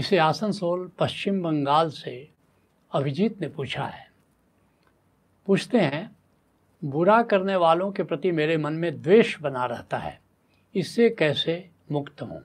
इसे आसनसोल पश्चिम बंगाल से अभिजीत ने पूछा है। पूछते हैं, बुरा करने वालों के प्रति मेरे मन में द्वेष बना रहता है, इससे कैसे मुक्त हूँ?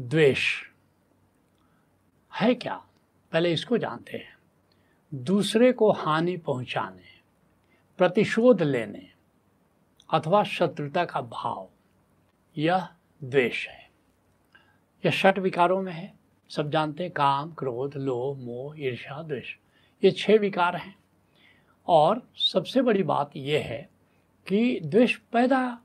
द्वेष है क्या? पहले इसको जानते हैं। दूसरे को हानि पहुँचाने, प्रतिशोध लेने अथवा शत्रुता का भाव, यह द्वेष है। यह षट विकारों में है। सब जानते हैं काम, क्रोध, लोभ, मोह ईर्षा द्वेष। ये छह विकार हैं। और सबसे बड़ी बात यह है कि द्वेष पैदा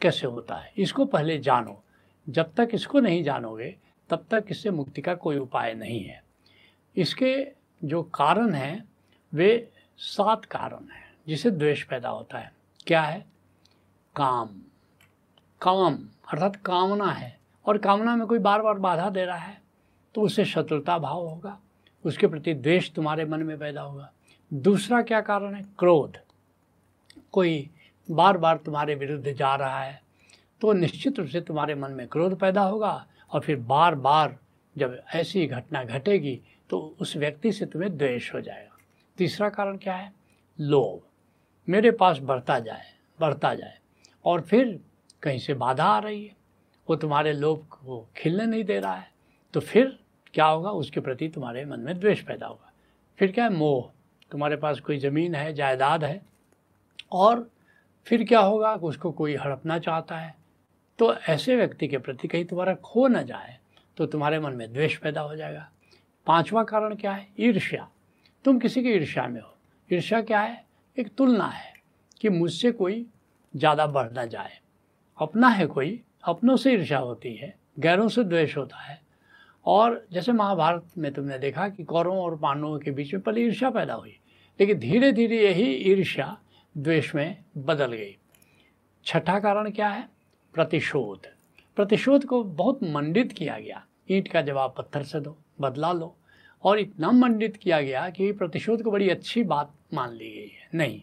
कैसे होता है? इसको पहले जानो। जब तक इसको नहीं जानोगे, तब तक इससे मुक्ति का कोई उपाय नहीं है। इसके जो कारण हैं, वे सात कारण हैं जिसे द्वेष पैदा होता है। क्या है? काम। काम, अर्थात कामना है। और कामना में कोई बार बार बाधा दे रहा है तो उससे शत्रुता भाव होगा। उसके प्रति द्वेष तुम्हारे मन में पैदा होगा। दूसरा क्या कारण है? क्रोध। कोई बार बार तुम्हारे विरुद्ध जा रहा है तो निश्चित रूप से तुम्हारे मन में क्रोध पैदा होगा और फिर बार बार जब ऐसी घटना घटेगी तो उस व्यक्ति से तुम्हें द्वेष हो जाएगा। तीसरा कारण क्या है? लोभ। मेरे पास बढ़ता जाए बढ़ता जाए और फिर कहीं से बाधा आ रही है। वो तुम्हारे लोभ को खिलने नहीं दे रहा है। तो फिर क्या होगा? उसके प्रति तुम्हारे मन में द्वेष पैदा होगा। फिर क्या है? मोह। तुम्हारे पास कोई ज़मीन है, जायदाद है। और फिर क्या होगा? उसको कोई हड़पना चाहता है। तो ऐसे व्यक्ति के प्रति कहीं तुम्हारा खो न जाए तो तुम्हारे मन में द्वेष पैदा हो जाएगा। पांचवा कारण क्या है? ईर्ष्या। तुम किसी की ईर्ष्या में हो। ईर्ष्या क्या है? एक तुलना है कि मुझसे कोई ज़्यादा बढ़ ना जाए। अपना है कोई अपनों से ईर्षा होती है, गैरों से द्वेष होता है। और जैसे महाभारत में तुमने देखा कि कौरों और पांडवों के बीच में पहले ईर्ष्या पैदा हुई, लेकिन धीरे धीरे यही ईर्ष्या द्वेष में बदल गई। छठा कारण क्या है? प्रतिशोध। प्रतिशोध को बहुत मंडित किया गया। ईंट का जवाब पत्थर से दो, बदला लो। और इतना मंडित किया गया कि प्रतिशोध को बड़ी अच्छी बात मान ली गई है। नहीं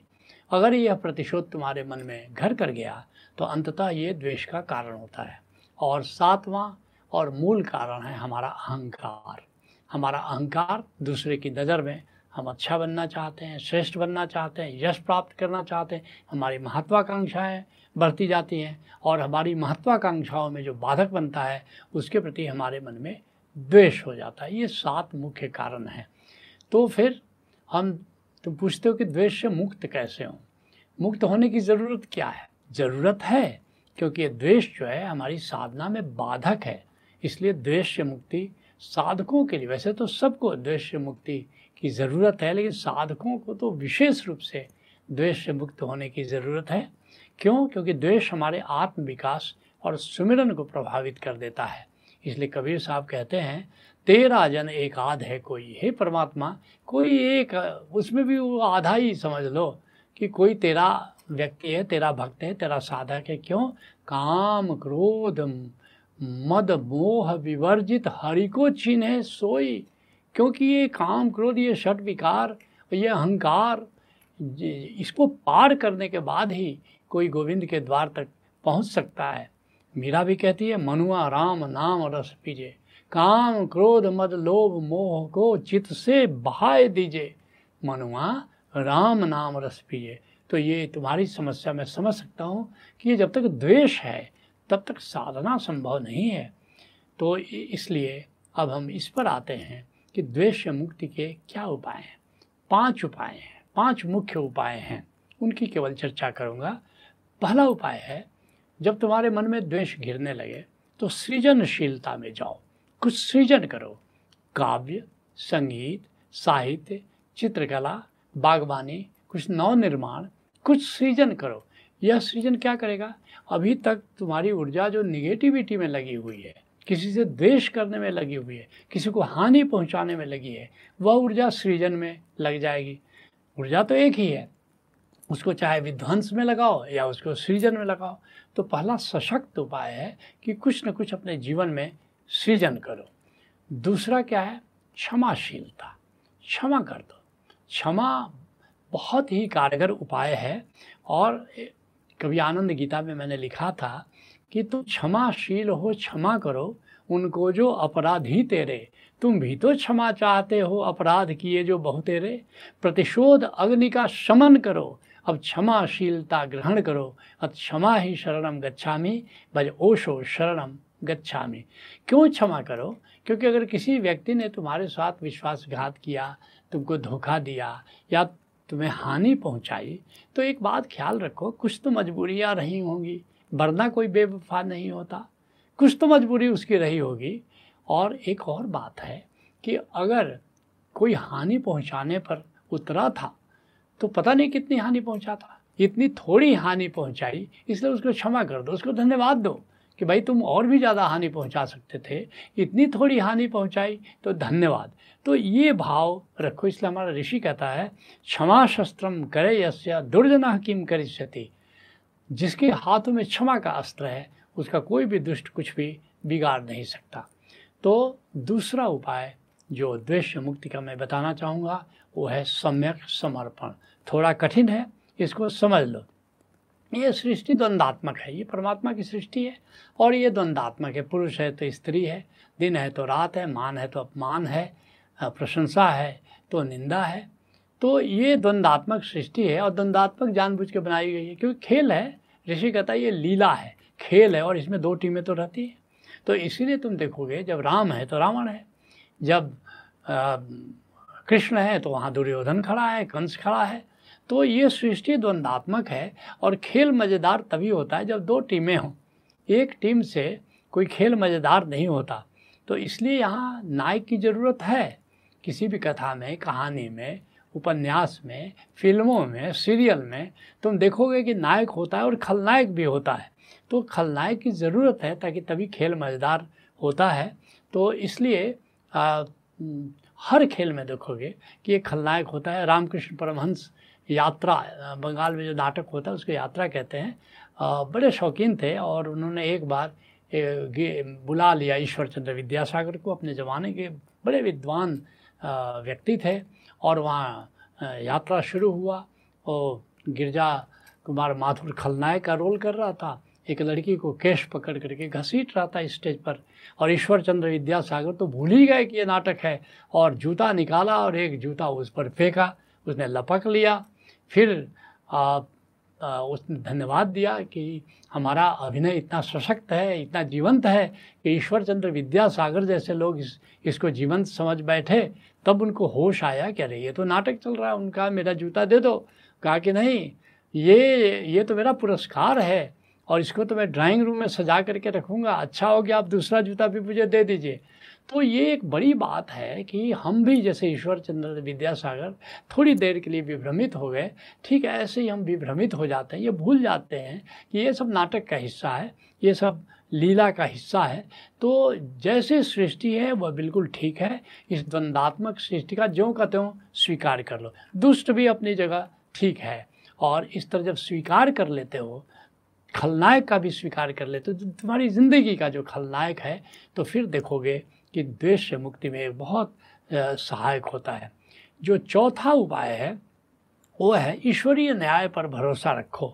अगर यह प्रतिशोध तुम्हारे मन में घर कर गया तो अंततः ये द्वेष का कारण होता है। और सातवां और मूल कारण है हमारा अहंकार। हमारा अहंकार दूसरे की नज़र में हम अच्छा बनना चाहते हैं, श्रेष्ठ बनना चाहते हैं, यश प्राप्त करना चाहते हैं, हमारी महत्वाकांक्षाएँ बढ़ती जाती हैं। और हमारी महत्वाकांक्षाओं में जो बाधक बनता है, उसके प्रति हमारे मन में द्वेष हो जाता है। ये सात मुख्य कारण हैं। तो फिर हम तुम पूछते हो कि द्वेष से मुक्त कैसे हो? मुक्त होने की ज़रूरत क्या है? ज़रूरत है क्योंकि द्वेष जो है हमारी साधना में बाधक है। इसलिए द्वेष से मुक्ति साधकों के लिए। वैसे तो सबको द्वेष से मुक्ति की ज़रूरत है, लेकिन साधकों को तो विशेष रूप से द्वेष से मुक्त होने की ज़रूरत है। क्यों? क्योंकि द्वेष हमारे आत्म विकास और सुमिरन को प्रभावित कर देता है। इसलिए कबीर साहब कहते हैं तेरा जन एक आध है कोई। हे परमात्मा, कोई एक, उसमें भी वो आधा ही समझ लो कि कोई तेरा व्यक्ति है, तेरा भक्त है, तेरा साधक है। क्यों? काम क्रोध, मद मोह विवर्जित, हरि को चिन्ह सोई। क्योंकि ये काम क्रोध, ये षट विकार, ये अहंकार इसको पार करने के बाद ही कोई गोविंद के द्वार तक पहुँच सकता है। मीरा भी कहती है, मनुआ राम नाम रस पीजे। काम क्रोध मद लोभ मोह को चित से बहाए दीजिए। मनुआ, राम नाम रस पीजे तो ये तुम्हारी समस्या मैं समझ सकता हूँ कि ये जब तक द्वेष है, तब तक साधना संभव नहीं है। तो इसलिए अब हम इस पर आते हैं कि द्वेष मुक्ति के क्या उपाय हैं। पाँच उपाय हैं, पाँच मुख्य उपाय हैं। उनकी केवल चर्चा करूँगा। पहला उपाय है, जब तुम्हारे मन में द्वेष घिरने लगे तो सृजनशीलता में जाओ। कुछ सृजन करो। काव्य, संगीत, साहित्य, चित्रकला, बागवानी, कुछ नव निर्माण कुछ सृजन करो। यह सृजन क्या करेगा? अभी तक तुम्हारी ऊर्जा जो निगेटिविटी में लगी हुई है, किसी से द्वेष करने में लगी हुई है, किसी को हानि पहुँचाने में लगी है, वह ऊर्जा सृजन में लग जाएगी। ऊर्जा तो एक ही है। उसको चाहे विध्वंस में लगाओ या उसको सृजन में लगाओ तो पहला सशक्त उपाय है कि कुछ न कुछ अपने जीवन में सृजन करो। दूसरा क्या है? क्षमाशीलता। क्षमा कर दो। क्षमा बहुत ही कारगर उपाय है और कभी आनंद गीता में मैंने लिखा था कि तुम क्षमाशील हो, क्षमा करो, उनको जो अपराधी तेरे, तुम भी तो क्षमा चाहते हो, अपराध किए जो बहु तेरे। प्रतिशोध अग्नि का शमन करो, अब क्षमाशीलता ग्रहण करो। अब क्षमा ही शरणम गच्छामी, भज ओशो शरणम। गच्छामी। क्यों क्षमा करो? क्योंकि अगर किसी व्यक्ति ने तुम्हारे साथ विश्वासघात किया, तुमको धोखा दिया या तुम्हें हानि पहुंचाई तो एक बात ख्याल रखो, कुछ तो मजबूरियाँ रही होंगी, वरना कोई बेवफा नहीं होता। कुछ तो मजबूरी उसकी रही होगी। और एक और बात है कि अगर कोई हानि पहुँचाने पर उतरा था तो पता नहीं कितनी हानि पहुँचा था। इतनी थोड़ी हानि पहुंचाई, इसलिए उसको क्षमा कर दो, उसको धन्यवाद दो। कि भाई तुम और भी ज़्यादा हानि पहुँचा सकते थे, इतनी थोड़ी हानि पहुंचाई तो धन्यवाद। तो ये भाव रखो, इसलिए हमारा ऋषि कहता है, क्षमा शस्त्रम करे यस्य, दुर्जना किम करिष्यति। जिसके हाथों में क्षमा का अस्त्र है, उसका कोई भी दुष्ट कुछ भी बिगाड़ नहीं सकता। तो दूसरा उपाय, जो द्वेष मुक्ति का मैं बताना चाहूँगा, वो है सम्यक समर्पण। थोड़ा कठिन है, इसको समझ लो। ये सृष्टि द्वंदात्मक है, ये परमात्मा की सृष्टि है, और ये द्वंदात्मक है। पुरुष है तो स्त्री है, दिन है तो रात है, मान है तो अपमान है प्रशंसा है तो निंदा है। तो ये द्वंदात्मक सृष्टि है, और द्वंदात्मक जानबूझ के बनाई गई है, क्योंकि खेल है, ऋषि कहता है ये लीला है, खेल है, और इसमें दो टीमें तो रहती हैं। तो इसीलिए तुम देखोगे, जब राम है तो रावण है, जब कृष्ण है तो वहाँ दुर्योधन खड़ा है, कंस खड़ा है तो ये सृष्टि द्वंदात्मक है और खेल मज़ेदार तभी होता है जब दो टीमें हों। एक टीम से कोई खेल मज़ेदार नहीं होता। तो इसलिए यहाँ नायक की ज़रूरत है। किसी भी कथा में, कहानी में, उपन्यास में, फ़िल्मों में, सीरियल में तुम देखोगे कि नायक होता है और खलनायक भी होता है। तो खलनायक की ज़रूरत है ताकि तभी खेल मज़ेदार होता है। तो इसलिए हर खेल में देखोगे कि एक खलनायक होता है, रामकृष्ण परमहंस यात्रा बंगाल में जो नाटक होता है, उसको यात्रा कहते हैं। बड़े शौकीन थे और उन्होंने एक बार बुला लिया ईश्वर चंद्र विद्यासागर को, अपने ज़माने के बड़े विद्वान व्यक्ति थे और वहाँ यात्रा शुरू हुआ। और गिरजा कुमार माथुर खलनायक का रोल कर रहा था। एक लड़की को केश पकड़ करके घसीट रहा था स्टेज पर और ईश्वर चंद्र विद्यासागर तो भूल ही गए कि ये नाटक है और जूता निकाला और एक जूता उस पर फेंका, उसने लपक लिया। फिर आ, आ, उसने धन्यवाद दिया कि हमारा अभिनय इतना सशक्त है इतना जीवंत है कि ईश्वर चंद्र विद्यासागर जैसे लोग इस इसको जीवंत समझ बैठे तब उनको होश आया कि अरे ये तो नाटक चल रहा है उनका मेरा जूता दे दो। कहा कि नहीं ये ये तो मेरा पुरस्कार है और इसको तो मैं ड्राइंग रूम में सजा करके रखूँगा। अच्छा हो गया आप दूसरा जूता भी मुझे दे दीजिए। तो ये एक बड़ी बात है कि हम भी जैसे ईश्वर चंद्र विद्यासागर थोड़ी देर के लिए विभ्रमित हो गए। ठीक है, ऐसे ही हम विभ्रमित हो जाते हैं। ये भूल जाते हैं कि ये सब नाटक का हिस्सा है, ये सब लीला का हिस्सा है। तो जैसे सृष्टि है, वह बिल्कुल ठीक है। इस द्वंदात्मक सृष्टि का ज्यों का त्यों स्वीकार कर लो। दुष्ट भी अपनी जगह ठीक है। और इस तरह जब स्वीकार कर लेते हो खलनायक का भी स्वीकार कर लेते तो तुम्हारी ज़िंदगी का जो खलनायक है तो फिर देखोगे कि द्वेष से मुक्ति में बहुत सहायक होता है। जो चौथा उपाय है, वो है ईश्वरीय न्याय पर भरोसा रखो।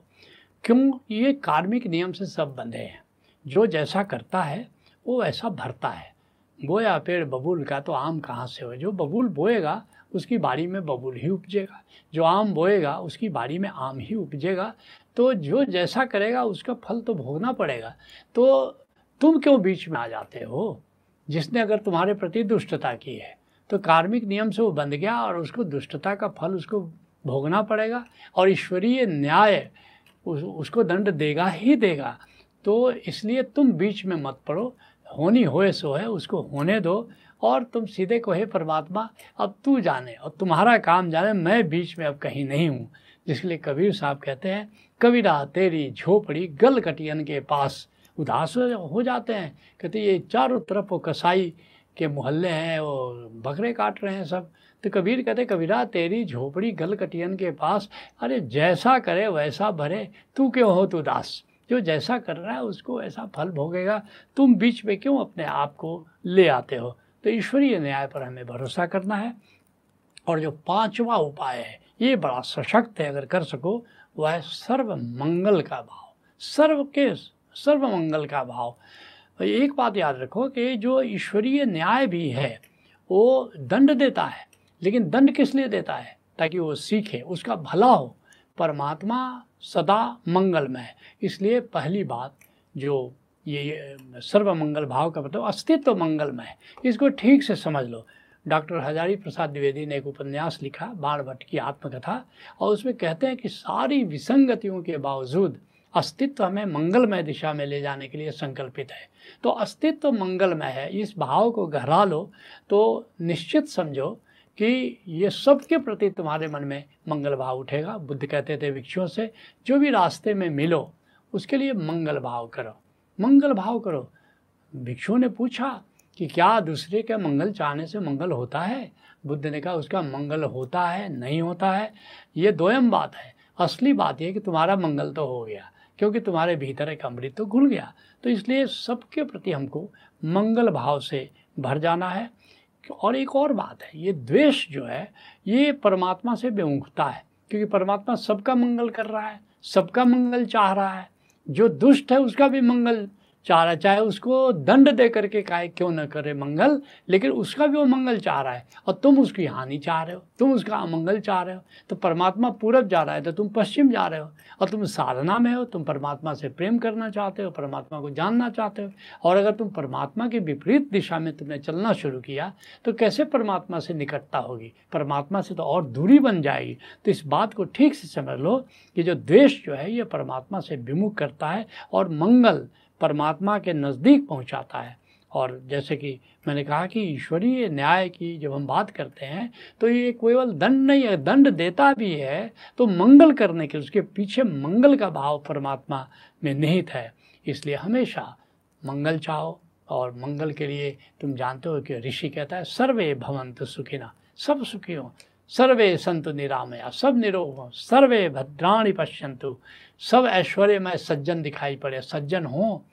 क्यों? ये कार्मिक नियम से सब बंधे हैं। जो जैसा करता है, वो ऐसा भरता है। बोया पेड़ बबूल का तो आम कहाँ से हो? जो बबूल बोएगा उसकी बाड़ी में बबूल ही उपजेगा। जो आम बोएगा उसकी बाड़ी में आम ही उपजेगा। तो जो जैसा करेगा उसका फल तो भोगना पड़ेगा। तो तुम क्यों बीच में आ जाते हो? जिसने अगर तुम्हारे प्रति दुष्टता की है तो कार्मिक नियम से वो बंध गया और उसको दुष्टता का फल उसको भोगना पड़ेगा और ईश्वरीय न्याय उस, उसको दंड देगा ही देगा। तो इसलिए तुम बीच में मत पड़ो। होनी होए सो है उसको होने दो। और तुम सीधे को, हे परमात्मा, अब तू जाने और तुम्हारा काम जाने, मैं बीच में अब कहीं नहीं हूँ। जिसके कबीर साहब कहते हैं कबीरा तेरी झोपड़ी गल कटियन के पास उदास हो जाते हैं। कहते ये चारों तरफ़ वो कसाई के मोहल्ले हैं वो बकरे काट रहे हैं सब। तो कबीर कहते कबीरा तेरी झोपड़ी गल कटियन के पास, अरे जैसा करे वैसा भरे, तू क्यों हो तू दास जो जैसा कर रहा है उसको ऐसा फल भोगेगा। तुम बीच में क्यों अपने आप को ले आते हो? तो ईश्वरीय न्याय पर हमें भरोसा करना है। और जो पांचवा उपाय है, ये बड़ा सशक्त है, अगर कर सको, वह है सर्व मंगल का भाव, सर्व के सर्व मंगल का भाव। एक बात याद रखो कि जो ईश्वरीय न्याय भी है, वो दंड देता है। लेकिन दंड किस लिए देता है? ताकि वो सीखे, उसका भला हो। परमात्मा सदा मंगलमय है। इसलिए पहली बात जो ये सर्व मंगल भाव का मतलब अस्तित्व मंगलमय। है इसको ठीक से समझ लो। डॉक्टर हजारी प्रसाद द्विवेदी ने एक उपन्यास लिखा, बाण भट्ट की आत्मकथा, और उसमें कहते हैं कि सारी विसंगतियों के बावजूद अस्तित्व हमें मंगलमय दिशा में ले जाने के लिए संकल्पित है। तो अस्तित्व मंगलमय है, इस भाव को गहरा लो तो निश्चित समझो कि ये सबके प्रति तुम्हारे मन में मंगल भाव उठेगा। बुद्ध कहते थे भिक्षुओं से, जो भी रास्ते में मिलो, उसके लिए मंगल भाव करो। मंगल भाव करो। भिक्षु ने पूछा कि क्या दूसरे के मंगल चाहने से मंगल होता है? बुद्ध ने कहा, उसका मंगल होता है, नहीं होता है, ये दोयम बात है। असली बात यह कि तुम्हारा मंगल तो हो गया, क्योंकि तुम्हारे भीतर एक अमृत तो घुल गया। तो इसलिए सबके प्रति हमको मंगल भाव से भर जाना है। और एक और बात है, ये द्वेष जो है, ये परमात्मा से बेमुखता है, क्योंकि परमात्मा सबका मंगल कर रहा है, सबका मंगल चाह रहा है। जो दुष्ट है उसका भी मंगल। चाह रहा है, चाहे उसको दंड दे करके काहे क्यों न करे मंगल, लेकिन उसका भी वो मंगल चाह रहा है। और तुम उसकी हानि चाह रहे हो, तुम उसका अमंगल चाह रहे हो। तो परमात्मा पूरब जा रहा है तो तुम पश्चिम जा रहे हो, और तुम साधना में हो, तुम परमात्मा से प्रेम करना चाहते हो, परमात्मा को जानना चाहते हो। और अगर तुम परमात्मा की विपरीत दिशा में तुमने चलना शुरू किया तो कैसे परमात्मा से निकटता होगी? परमात्मा से तो और दूरी बन जाएगी। तो इस बात को ठीक से समझ लो कि जो द्वेष जो है, ये परमात्मा से विमुख करता है, और मंगल परमात्मा के नज़दीक पहुंचाता है। और जैसे कि मैंने कहा कि ईश्वरीय न्याय की जब हम बात करते हैं तो ये केवल दंड नहीं है, दंड देता भी है तो मंगल करने के उसके पीछे मंगल का भाव परमात्मा में निहित है। इसलिए हमेशा मंगल चाहो और मंगल के लिए तुम जानते हो कि ऋषि कहता है, सर्वे भवंत सुखिना। सब सुखी हो। सर्वे संत निरामया। सब निरोग हो, सर्वे भद्राणी पश्यंतु। सब ऐश्वर्यमय सज्जन दिखाई पड़े, सज्जन हो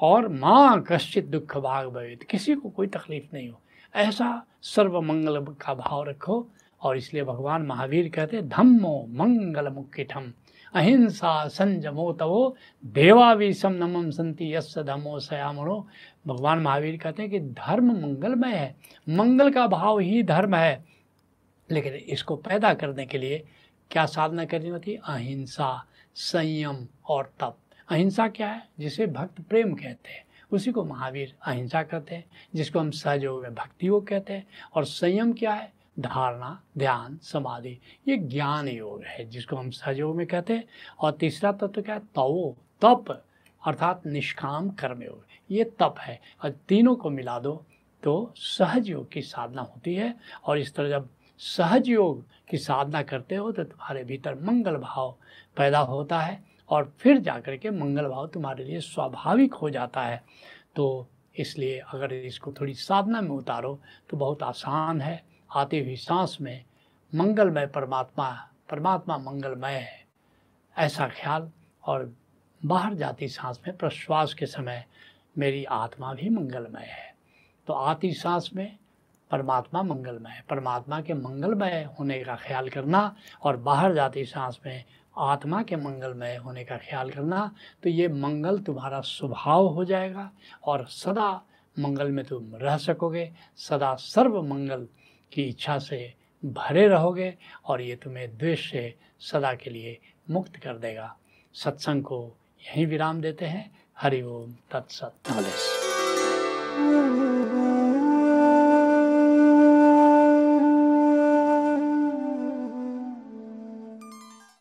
और माँ कश्चित दुख भाग भवित। किसी को कोई तकलीफ़ नहीं हो। ऐसा सर्व मंगल का भाव रखो और इसलिए भगवान महावीर कहते धम्मो मंगल मुख्यठम अहिंसा संजमो तवो, देवा देवावीसम नमम संति यस धमो सयामणो। भगवान महावीर कहते हैं कि धर्म मंगलमय है। मंगल का भाव ही धर्म है। लेकिन इसको पैदा करने के लिए क्या साधना करनी होती? अहिंसा, संयम और तप। अहिंसा क्या है? जिसे भक्त प्रेम कहते हैं। उसी को महावीर अहिंसा कहते हैं, जिसको हम सहयोग भक्ति योग कहते हैं। और संयम क्या है? धारणा, ध्यान, समाधि, ये ज्ञान योग है, जिसको हम सहयोग में कहते हैं। और तीसरा तत्व तो क्या है? तवो, तप, अर्थात निष्काम कर्म योग ये तप है। और तीनों को मिला दो तो सहज योग की साधना होती है। और इस तरह जब सहज योग की साधना करते हो तो तुम्हारे भीतर मंगल भाव पैदा होता है और फिर जाकर के मंगल भाव तुम्हारे लिए स्वाभाविक हो जाता है। तो इसलिए अगर इसको थोड़ी साधना में उतारो तो बहुत आसान है। आती हुई सांस में मंगलमय परमात्मा परमात्मा मंगलमय है, ऐसा ख्याल। और बाहर जाती सांस में प्रश्वास के समय मेरी आत्मा भी मंगलमय है। तो आती सांस में परमात्मा मंगलमय परमात्मा के मंगलमय होने का ख्याल करना और बाहर जाती सांस में आत्मा के मंगलमय होने का ख्याल करना तो ये मंगल तुम्हारा स्वभाव हो जाएगा और सदा मंगल में तुम रह सकोगे, सदा सर्व मंगल की इच्छा से भरे रहोगे और ये तुम्हें द्वेष से सदा के लिए मुक्त कर देगा। सत्संग को यहीं विराम देते हैं। हरिओम तत्सत।